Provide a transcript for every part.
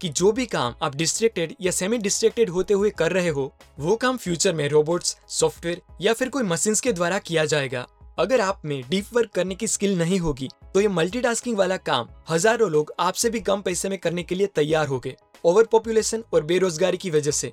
कि जो भी काम आप डिस्ट्रेक्टेड या सेमी डिस्ट्रेक्टेड होते हुए कर रहे हो, वो काम फ्यूचर में रोबोट्स सॉफ्टवेयर या फिर कोई मशीन के द्वारा किया जाएगा। अगर आप में डीप वर्क करने की स्किल नहीं होगी तो ये मल्टीटास्किंग वाला काम हज़ारों लोग आपसे भी कम पैसे में करने के लिए तैयार हो गए ओवर पॉपुलेशन और बेरोजगारी की वजह से।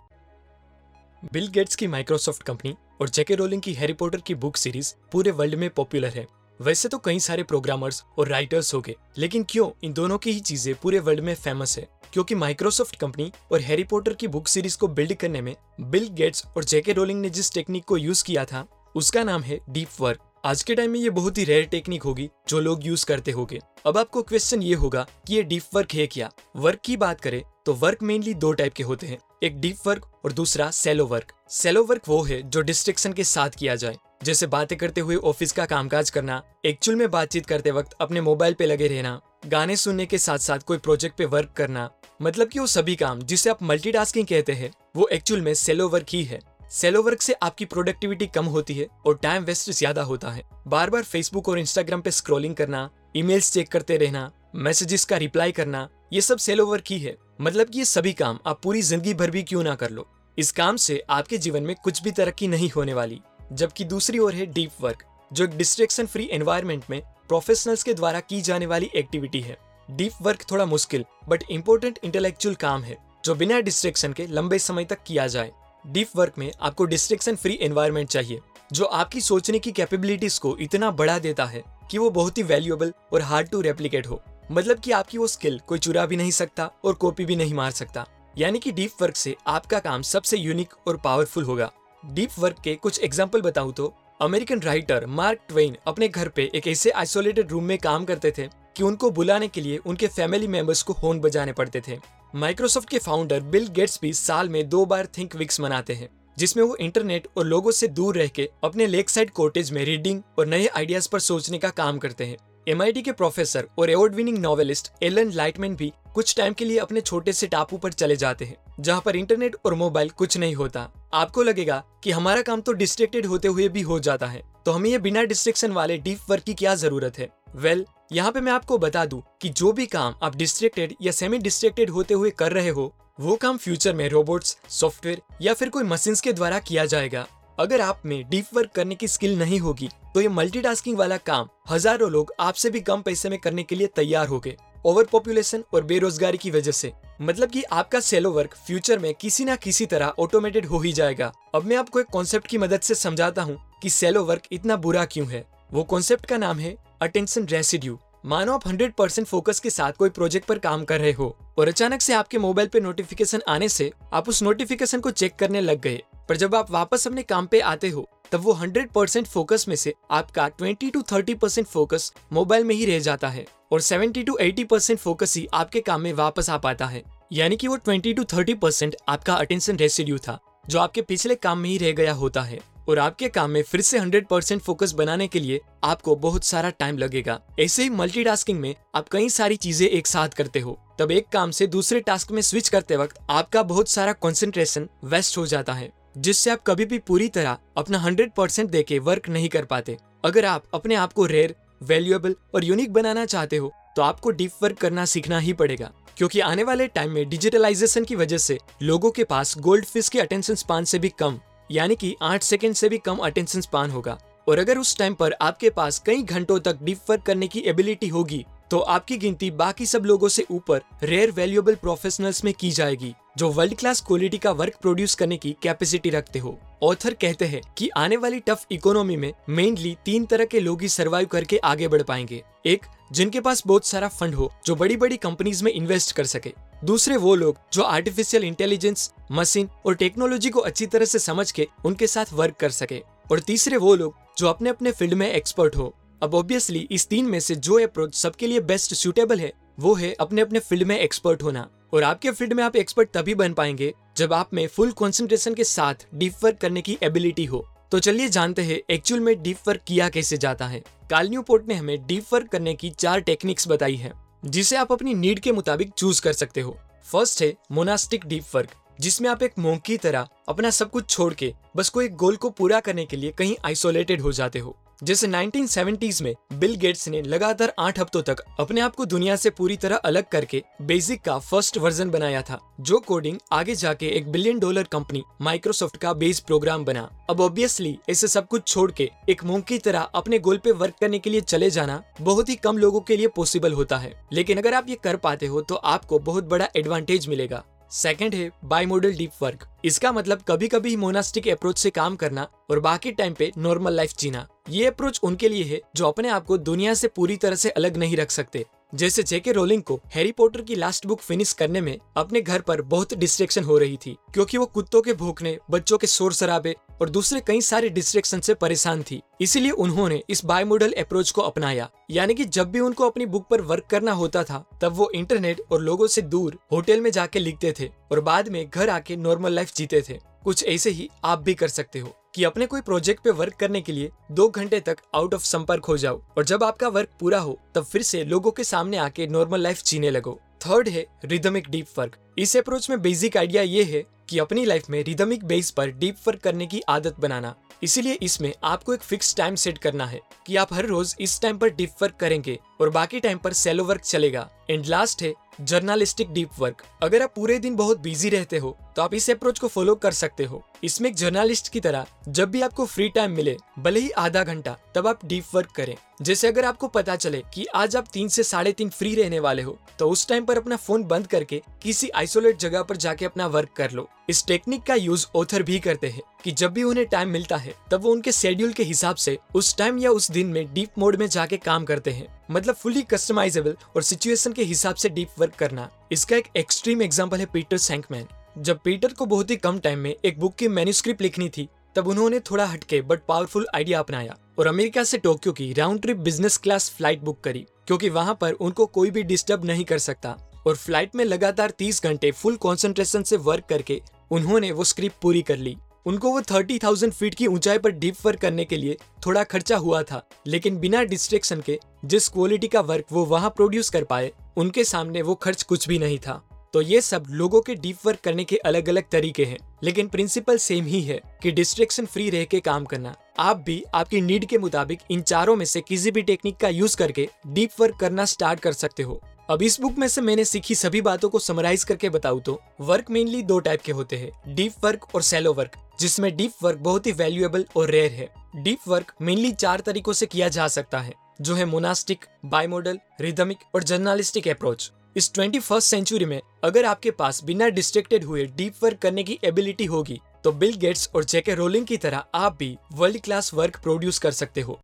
बिल गेट्स की माइक्रोसॉफ्ट कंपनी और जेके रोलिंग की हैरी पॉटर की बुक सीरीज़ पूरे वर्ल्ड में पॉपुलर है। वैसे तो कई सारे प्रोग्रामर्स और राइटर्स हो गए लेकिन क्यों इन दोनों की ही चीज़ें पूरे वर्ल्ड में फ़ेमस है? क्योंकि माइक्रोसॉफ्ट कंपनी और हैरी पॉटर की बुक सीरीज़ को बिल्ड करने में बिल गेट्स और जेके रोलिंग ने जिस टेक्निक को यूज़ किया था, उसका नाम है डीप वर्क आज के टाइम में ये बहुत ही रेयर टेक्निक होगी जो लोग यूज़ करते होंगे। अब आपको क्वेश्चन ये होगा कि ये डीप वर्क है क्या? वर्क की बात करें तो वर्क मेनली दो टाइप के होते हैं। एक डीप वर्क और दूसरा सेलो वर्क सेलो वर्क वो है जो डिस्ट्रिक्शन के साथ किया जाए। जैसे बातें करते हुए ऑफ़िस का कामकाज करना एक्चुअल में बातचीत करते वक्त अपने मोबाइल पे लगे रहना गाने सुनने के साथ साथ कोई प्रोजेक्ट पे वर्क करना मतलब कि वो सभी काम जिसे आप मल्टीटास्किंग कहते हैं, वो एक्चुअल में सेलो वर्क ही है। सेलो वर्क से आपकी प्रोडक्टिविटी कम होती है और टाइम वेस्ट ज़्यादा होता है। बार बार फेसबुक और इंस्टाग्राम पे स्क्रॉलिंग करना ईमेल्स चेक करते रहना मैसेजेस का रिप्लाई करना, ये सब सेलो वर्क ही है। मतलब कि ये सभी काम आप पूरी ज़िंदगी भर भी क्यों ना कर लो? इस काम से आपके जीवन में कुछ भी तरक्की नहीं होने वाली, जबकि दूसरी ओर है डीप वर्क जो एक डिस्ट्रेक्शन फ्री एनवायरमेंट में प्रोफेशनल्स के द्वारा की जाने वाली एक्टिविटी है। डीप वर्क थोड़ा मुश्किल बट इम्पोर्टेंट इंटेलेक्चुअल काम है, जो बिना डिस्ट्रेक्शन के लंबे समय तक किया जाए। डीप वर्क में आपको डिस्ट्रेक्शन फ्री एनवायरमेंट चाहिए, जो आपकी सोचने की कैपेबिलिटीज को इतना बढ़ा देता है कि वो बहुत ही वैल्यूएबल और हार्ड टू रेप्लीकेट हो। मतलब कि आपकी वो स्किल कोई चुरा भी नहीं सकता और कॉपी भी नहीं मार सकता। यानी कि डीप वर्क से आपका काम सबसे यूनिक और पावरफुल होगा। डीप वर्क के कुछ एग्ज़ाम्पल बताऊँ तो अमेरिकन राइटर मार्क ट्वेन अपने घर पे एक ऐसे आइसोलेटेड रूम में काम करते थे कि उनको बुलाने के लिए उनके फैमिली मेंबर्स को होन बजाने पड़ते थे। माइक्रोसॉफ्ट के फाउंडर बिल गेट्स भी साल में दो बार थिंक विक्स मनाते हैं, जिसमें वो इंटरनेट और लोगों से दूर रह के अपने लेक साइड कोटेज में रीडिंग और नए आइडियाज़ पर सोचने का काम करते हैं। एम के प्रोफेसर और award winning novelist Alan Lightman भी कुछ टाइम के लिए अपने छोटे से टापू पर चले जाते हैं, जहाँ पर इंटरनेट और मोबाइल कुछ नहीं होता। आपको लगेगा कि हमारा काम तो डिस्ट्रेक्टेड होते हुए भी हो जाता है। तो हमें ये बिना डिस्ट्रेक्शन वाले डीप वर्क की क्या ज़रूरत है? वेल well, यहाँ पे मैं आपको बता दूँ कि जो भी काम आप डिस्ट्रेक्टेड या सेमी डिस्ट्रेक्टेड होते हुए कर रहे हो वो काम फ्यूचर में रोबोट्स सॉफ्टवेयर या फिर कोई मशीन के द्वारा किया जाएगा। अगर आप में डीप वर्क करने की स्किल नहीं होगी तो ये मल्टीटास्किंग वाला काम हज़ारों लोग आपसे भी कम पैसे में करने के लिए तैयार हो गए ओवर पॉपुलेशन और बेरोजगारी की वजह से। मतलब कि आपका सेलो वर्क फ्यूचर में किसी ना किसी तरह ऑटोमेटेड हो ही जाएगा। अब मैं आपको एक कॉन्सेप्ट की मदद से समझाता हूँ कि सेलो वर्क इतना बुरा क्यों है। वो कॉन्सेप्ट का नाम है अटेंशन रेसिड्यू मानो आप 100 परसेंट फोकस के साथ कोई प्रोजेक्ट पर काम कर रहे हो और अचानक से आपके मोबाइल पे नोटिफिकेशन आने से आप उस नोटिफिकेशन को चेक करने लग गए। पर जब आप वापस अपने काम पे आते हो, तब वो 100 परसेंट फोकस में से आपका 20 टू 30 परसेंट फोकस मोबाइल में ही रह जाता है और 70 टू 80 परसेंट फोकस ही आपके काम में वापस आ पाता है। यानी कि वो 20 टू 30 परसेंट आपका अटेंशन रेसिड्यू था, जो आपके पिछले काम में ही रह गया होता है और आपके काम में फिर से 100 परसेंट फोकस बनाने के लिए आपको बहुत सारा टाइम लगेगा। ऐसे ही मल्टीटास्किंग में आप कई सारी चीज़ें एक साथ करते हो, तब एक काम से दूसरे टास्क में स्विच करते वक्त आपका बहुत सारा कंसंट्रेशन वेस्ट हो जाता है। जिससे आप कभी भी पूरी तरह अपना हंड्रेड परसेंट दे के वर्क नहीं कर पाते। अगर आप अपने आप को रेयर वैल्यूएबल और यूनिक बनाना चाहते हो तो आपको डीप वर्क करना सीखना ही पड़ेगा। क्योंकि आने वाले टाइम में डिजिटलाइजेशन की वजह से लोगों के पास गोल्ड फ़िश के अटेंशन स्पान से भी कम, यानी कि आठ सेकेंड से भी कम अटेंशन स्पान होगा। और अगर उस टाइम पर आपके पास कई घंटों तक डीप वर्क करने की एबिलिटी होगी तो आपकी गिनती बाकी सब लोगों से ऊपर रेयर वैल्यूएबल प्रोफेशनल्स में की जाएगी। जो वर्ल्ड क्लास क्वालिटी का वर्क प्रोड्यूस करने की कैपेसिटी रखते हो। ऑथर कहते हैं कि आने वाली टफ इकोनॉमी में मेनली तीन तरह के लोग ही सरवाइव करके आगे बढ़ पाएँगे। एक, जिनके पास बहुत सारा फंड हो, जो बड़ी बड़ी कंपनीज़ में इन्वेस्ट कर सके। दूसरे, वो लोग जो आर्टिफिशियल इंटेलिजेंस मशीन और टेक्नोलॉजी को अच्छी तरह से समझ के उनके साथ वर्क कर सके। और तीसरे, वो लोग जो अपने अपने फ़ील्ड में एक्सपर्ट हो। अब ऑब्वियसली इस तीन में से जो अप्रोच सबके लिए बेस्ट सुटेबल है, वो है अपने अपने फ़ील्ड में एक्सपर्ट होना। और आपके फ़ील्ड में आप एक्सपर्ट तभी बन पाएँगे जब आप में फुल कंसंट्रेशन के साथ डीप वर्क करने की एबिलिटी हो। तो चलिए जानते हैं एक्चुअल में डीप वर्क किया कैसे जाता है। कालन्यू पोर्ट ने हमें डीप वर्क करने की चार टेक्निक्स बताई है, जिसे आप अपनी नीड के मुताबिक चूज़ कर सकते हो। फ़र्स्ट है मोनास्टिक डीप वर्क जिसमें आप एक मोंग की तरह अपना सब कुछ छोड़ के बस कोई गोल को पूरा करने के लिए कहीं आइसोलेटेड हो जाते हो। जैसे 1970s में बिल गेट्स ने लगातार आठ हफ्तों तक अपने आप को दुनिया से पूरी तरह अलग करके बेसिक का फ़र्स्ट वर्जन बनाया था, जो कोडिंग आगे जाके एक बिलियन डॉलर कंपनी माइक्रोसॉफ्ट का बेस प्रोग्राम बना। अब ऑब्वियसली इसे सब कुछ छोड़ के एक मोंग की तरह अपने गोल पे वर्क करने के लिए चले जाना बहुत ही कम लोगों के लिए पॉसिबल होता है। लेकिन अगर आप ये कर पाते हो तो आपको बहुत बड़ा एडवांटेज मिलेगा। सेकंड है बाई मॉडल डीप वर्क इसका मतलब कभी कभी मोनास्टिक अप्रोच से काम करना और बाकी टाइम पे नॉर्मल लाइफ जीना। ये अप्रोच उनके लिए है जो अपने आप को दुनिया से पूरी तरह से अलग नहीं रख सकते। जैसे जेके रोलिंग को हैरी पॉटर की लास्ट बुक फिनिश करने में अपने घर पर बहुत डिस्ट्रेक्शन हो रही थी, क्योंकि वो कुत्तों के भूखने बच्चों के शोर शराबे और दूसरे कई सारे डिस्ट्रेक्शन से परेशान थी। इसीलिए उन्होंने इस बाय मॉडल अप्रोच को अपनाया। यानी कि जब भी उनको अपनी बुक पर वर्क करना होता था, तब वो इंटरनेट और लोगों से दूर होटल में जाके लिखते थे और बाद में घर आके नॉर्मल लाइफ जीते थे। कुछ ऐसे ही आप भी कर सकते हो। कि अपने कोई प्रोजेक्ट पे वर्क करने के लिए दो घंटे तक आउट ऑफ़ संपर्क हो जाओ और जब आपका वर्क पूरा हो, तब फिर से लोगों के सामने आके नॉर्मल लाइफ जीने लगो। थर्ड है रिदमिक डीप वर्क इस अप्रोच में बेसिक आइडिया ये है कि अपनी लाइफ में रिदमिक बेस पर डीप वर्क करने की आदत बनाना। इसीलिए इसमें आपको एक फिक्स टाइम सेट करना है कि आप हर रोज इस टाइम पर डीप वर्क करेंगे और बाकी टाइम पर सेलो वर्क चलेगा। एंड लास्ट है जर्नलिस्टिक डीप वर्क। अगर आप पूरे दिन बहुत बिज़ी रहते हो तो आप इस अप्रोच को फॉलो कर सकते हो। इसमें एक जर्नलिस्ट की तरह, जब भी आपको फ्री टाइम मिले, भले ही आधा घंटा, तब आप डीप वर्क करें। जैसे अगर आपको पता चले कि आज आप तीन से साढ़े तीन फ्री रहने वाले हो तो उस टाइम पर अपना फ़ोन बंद करके किसी आइसोलेट जगह पर जाके अपना वर्क कर लो। इस टेक्निक का यूज़ ऑथर भी करते हैं कि जब भी उन्हें टाइम मिलता है, तब वो उनके शेड्यूल के हिसाब से उस टाइम या उस दिन में डीप मोड में जाके काम करते हैं। मतलब फुली कस्टमाइजेबल और सिचुएशन के हिसाब से डीप वर्क करना। इसका एक एक्सट्रीम एग्ज़ाम्पल है पीटर सैंकमैन जब पीटर को बहुत ही कम टाइम में एक बुक की मैन्यूस्क्रिप्ट लिखनी थी, तब उन्होंने थोड़ा हटके बट पावरफुल आइडिया अपनाया और अमेरिका से टोक्यो की round trip business class flight book करी, क्योंकि वहाँ पर उनको कोई भी डिस्टर्ब नहीं कर सकता। और फ़्लाइट में लगातार 30 घंटे फुल कंसंट्रेशन से वर्क करके उन्होंने वो स्क्रिप्ट पूरी कर ली। उनको वो थर्टी थाउज़ेंड फीट की ऊंचाई पर डीप वर्क करने के लिए थोड़ा खर्चा हुआ था, लेकिन बिना डिस्ट्रेक्शन के जिस क्वालिटी का वर्क वो वहाँ प्रोड्यूस कर पाए, उनके सामने वो खर्च कुछ भी नहीं था। तो ये सब लोगों के डीप वर्क करने के अलग अलग तरीके हैं, लेकिन प्रिंसिपल सेम ही है कि डिस्ट्रेक्शन फ्री रह के काम करना। आप भी आपकी नीड के मुताबिक इन चारों में से किसी भी टेक्निक का यूज़ करके डीप वर्क करना स्टार्ट कर सकते हो। अब इस बुक में से मैंने सीखी सभी बातों को समराइज करके बताऊँ तो वर्क मेनली दो टाइप के होते हैं डीप वर्क और सेलो वर्क जिसमें डीप वर्क बहुत ही वैल्यूएबल और रेयर है। डीप वर्क मेनली चार तरीकों से किया जा सकता है, जो है मोनास्टिक बायमोडल रिदमिक और जर्नलिस्टिक अप्रोच इस ट्वेंटी फ़र्स्ट सेंचुरी में अगर आपके पास बिना डिस्ट्रेक्टेड हुए डीप वर्क करने की एबिलिटी होगी तो बिल गेट्स और जेके रोलिंग की तरह आप भी वर्ल्ड क्लास वर्क प्रोड्यूस कर सकते हो।